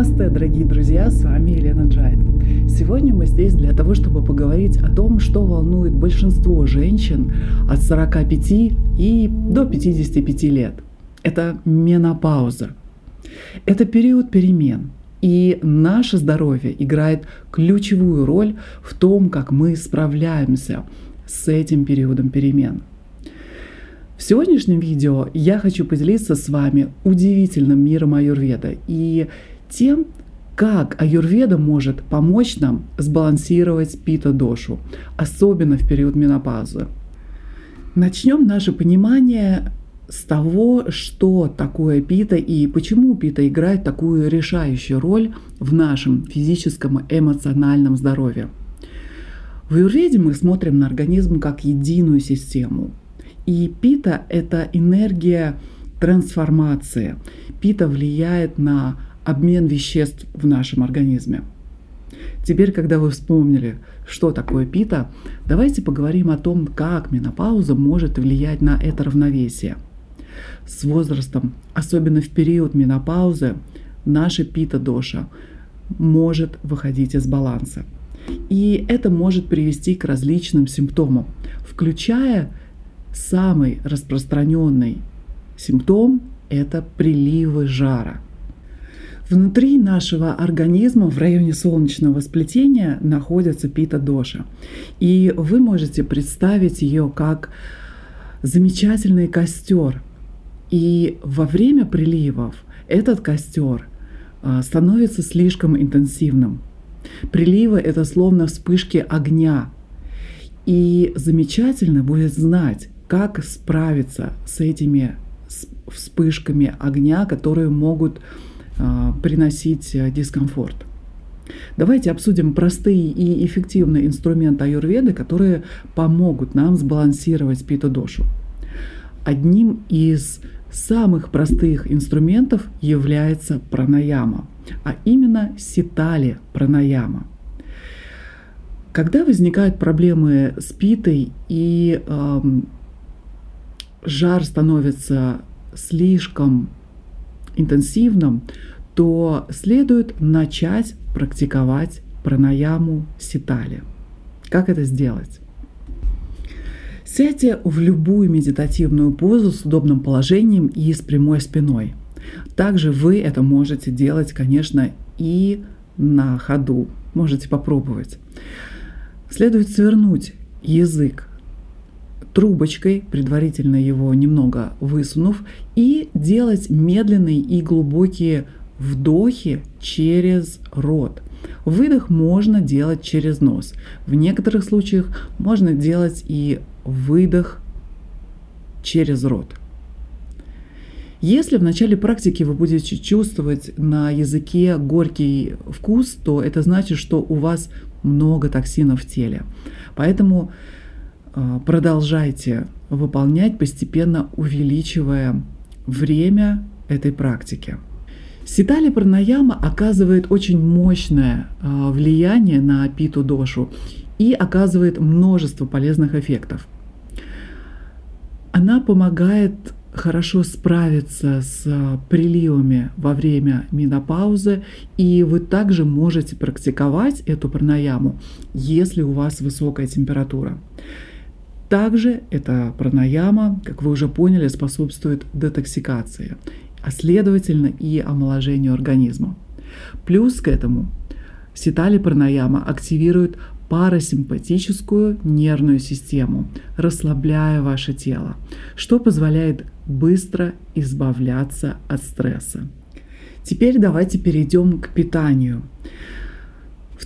Намасте, дорогие друзья, с вами Елена Джайд. Сегодня мы здесь для того, чтобы поговорить о том, что волнует большинство женщин от 45 и до 55 лет. Это менопауза. Это период перемен. И наше здоровье играет ключевую роль в том, как мы справляемся с этим периодом перемен. В сегодняшнем видео я хочу поделиться с вами удивительным миром аюрведа и тем, как аюрведа может помочь нам сбалансировать пита-дошу, особенно в период менопаузы. Начнем наше понимание с того, что такое пита и почему пита играет такую решающую роль в нашем физическом и эмоциональном здоровье. В аюрведе мы смотрим на организм как единую систему. И пита – это энергия трансформации. Пита влияет на обмен веществ в нашем организме. Теперь, когда вы вспомнили, что такое пита, давайте поговорим о том, как менопауза может влиять на это равновесие. С возрастом, особенно в период менопаузы, наша пита-доша может выходить из баланса. И это может привести к различным симптомам, включая самый распространенный симптом – это приливы жара – Внутри нашего организма в районе солнечного сплетения находится пита-доша. И вы можете представить ее как замечательный костер. И во время приливов этот костер а, становится слишком интенсивным. Приливы — это словно вспышки огня. И замечательно будет знать, как справиться с этими вспышками огня, которые могут приносить э, дискомфорт. Давайте обсудим простые и эффективные инструменты аюрведы, которые помогут нам сбалансировать пита-дошу. Одним из самых простых инструментов является пранаяма, а именно ситали пранаяма. Когда возникают проблемы с питой и э, жар становится слишком интенсивным, то следует начать практиковать пранаяму ситали. Как это сделать? Сядьте в любую медитативную позу с удобным положением и с прямой спиной. Также вы это можете делать, конечно, и на ходу. Можете попробовать. Следует свернуть язык трубочкой, предварительно его немного высунув, и делать медленные и глубокие вдохи через рот. Выдох можно делать через нос. В некоторых случаях можно делать и выдох через рот. Если в начале практики вы будете чувствовать на языке горький вкус, то это значит, что у вас много токсинов в теле. Поэтому продолжайте выполнять, постепенно увеличивая время этой практики. Ситали пранаяма оказывает очень мощное а, влияние на питу дошу и оказывает множество полезных эффектов. Она помогает хорошо справиться с приливами во время менопаузы, и вы также можете практиковать эту пранаяму, если у вас высокая температура. Также эта пранаяма, как вы уже поняли, способствует детоксикации, а следовательно и омоложению организма. Плюс к этому ситали пранаяма активирует парасимпатическую нервную систему, расслабляя ваше тело, что позволяет быстро избавляться от стресса. Теперь давайте перейдем к питанию.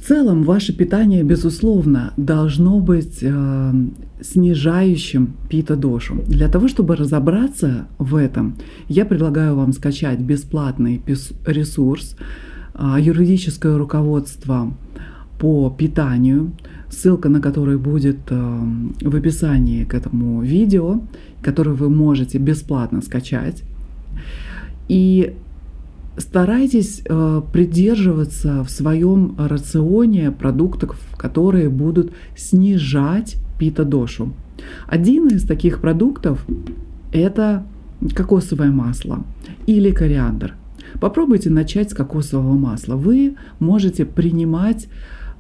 Целом, ваше питание, безусловно, должно быть э, снижающим пита-дошу. Для того, чтобы разобраться в этом, я предлагаю вам скачать бесплатный ресурс э, юридическое руководство по питанию, ссылка на который будет э, в описании к этому видео, который вы можете бесплатно скачать. И старайтесь э, придерживаться в своем рационе продуктов, которые будут снижать пита-дошу. Один из таких продуктов – это кокосовое масло или кориандр. Попробуйте начать с кокосового масла. Вы можете принимать,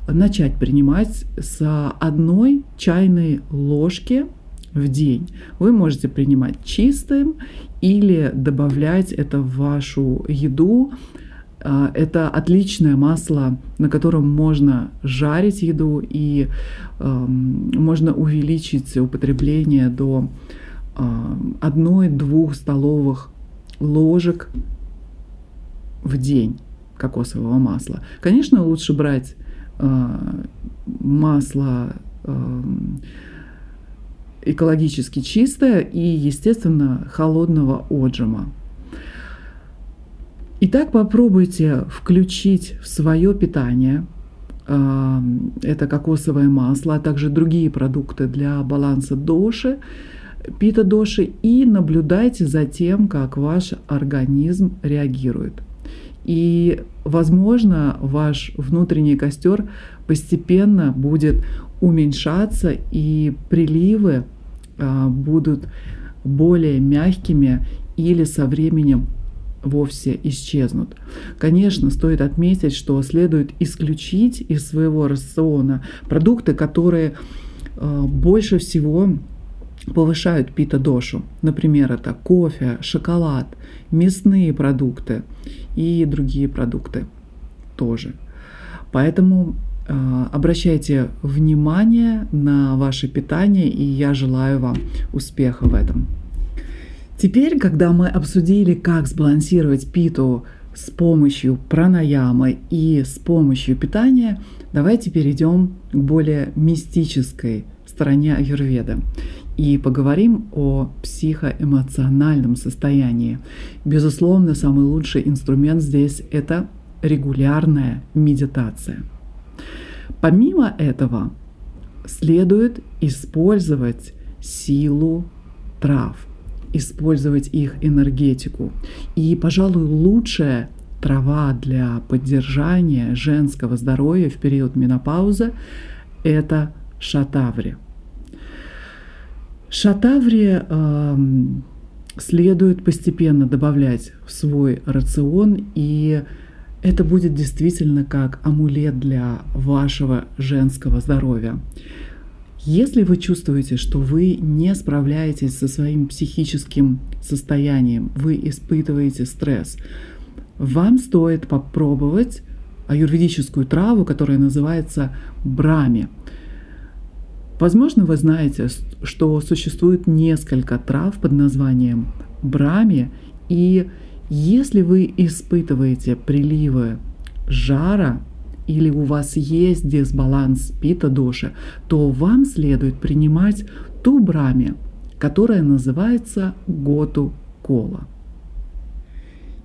начать принимать с одной чайной ложки в день. Вы можете принимать чистым или добавлять это в вашу еду. А, это отличное масло, на котором можно жарить еду и э, можно увеличить употребление до э, одной-двух столовых ложек в день кокосового масла. Конечно, лучше брать э, масло э, экологически чистое и, естественно, холодного отжима. Итак, попробуйте включить в свое питание э, это кокосовое масло, а также другие продукты для баланса доши, пита-доши и наблюдайте за тем, как ваш организм реагирует. И, возможно, ваш внутренний костер постепенно будет уменьшаться, и приливы а, будут более мягкими или со временем вовсе исчезнут. Конечно, стоит отметить, что следует исключить из своего рациона продукты, которые а, больше всего повышают пита-дошу. Например, это кофе, шоколад, мясные продукты и другие продукты тоже. Поэтому обращайте внимание на ваше питание, и я желаю вам успеха в этом. Теперь, когда мы обсудили, как сбалансировать питу с помощью пранаямы и с помощью питания, давайте перейдем к более мистической стороне аюрведа и поговорим о психоэмоциональном состоянии. Безусловно, самый лучший инструмент здесь – это регулярная медитация. Помимо этого, следует использовать силу трав, использовать их энергетику. И, пожалуй, лучшая трава для поддержания женского здоровья в период менопаузы – это шатаври – Шатаври э, следует постепенно добавлять в свой рацион, и это будет действительно как амулет для вашего женского здоровья. Если вы чувствуете, что вы не справляетесь со своим психическим состоянием, вы испытываете стресс, вам стоит попробовать аюрведическую траву, которая называется брами – Возможно, вы знаете, что существует несколько трав под названием брами, и если вы испытываете приливы жара или у вас есть дисбаланс пита-доши, то вам следует принимать ту брами, которая называется готу-кола.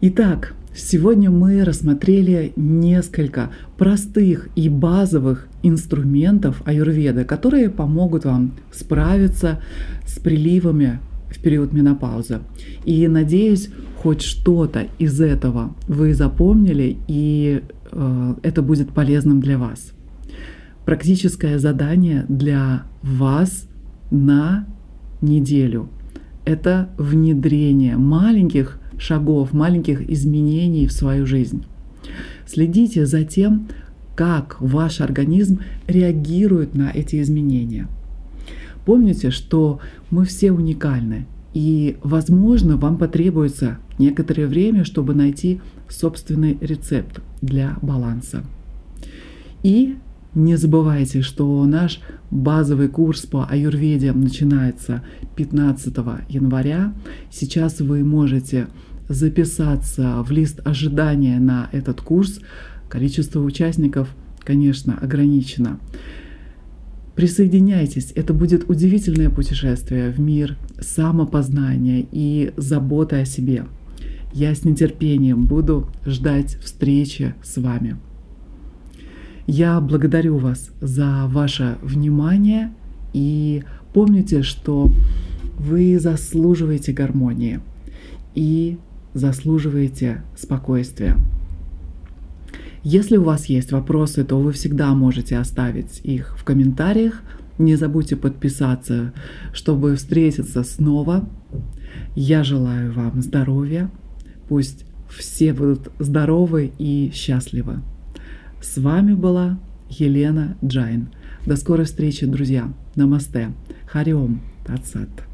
Итак, Сегодня мы рассмотрели несколько простых и базовых инструментов аюрведы, которые помогут вам справиться с приливами в период менопаузы. И надеюсь, хоть что-то из этого вы запомнили, и э, это будет полезным для вас. Практическое задание для вас на неделю – это внедрение маленьких шагов, маленьких изменений в свою жизнь. Следите за тем, как ваш организм реагирует на эти изменения. Помните, что мы все уникальны, и, возможно, вам потребуется некоторое время, чтобы найти собственный рецепт для баланса. И не забывайте, что наш базовый курс по аюрведе начинается 15 января. Сейчас вы можете записаться в лист ожидания на этот курс. Количество участников, конечно, ограничено. Присоединяйтесь, это будет удивительное путешествие в мир самопознания и заботы о себе. Я с нетерпением буду ждать встречи с вами. Я благодарю вас за ваше внимание и помните, что вы заслуживаете гармонии и заслуживаете спокойствия. Если у вас есть вопросы, то вы всегда можете оставить их в комментариях. Не забудьте подписаться, чтобы встретиться снова. Я желаю вам здоровья. Пусть все будут здоровы и счастливы. С вами была Елена Джайн. До скорой встречи, друзья. Намасте. Хари Ом. Тат Сат.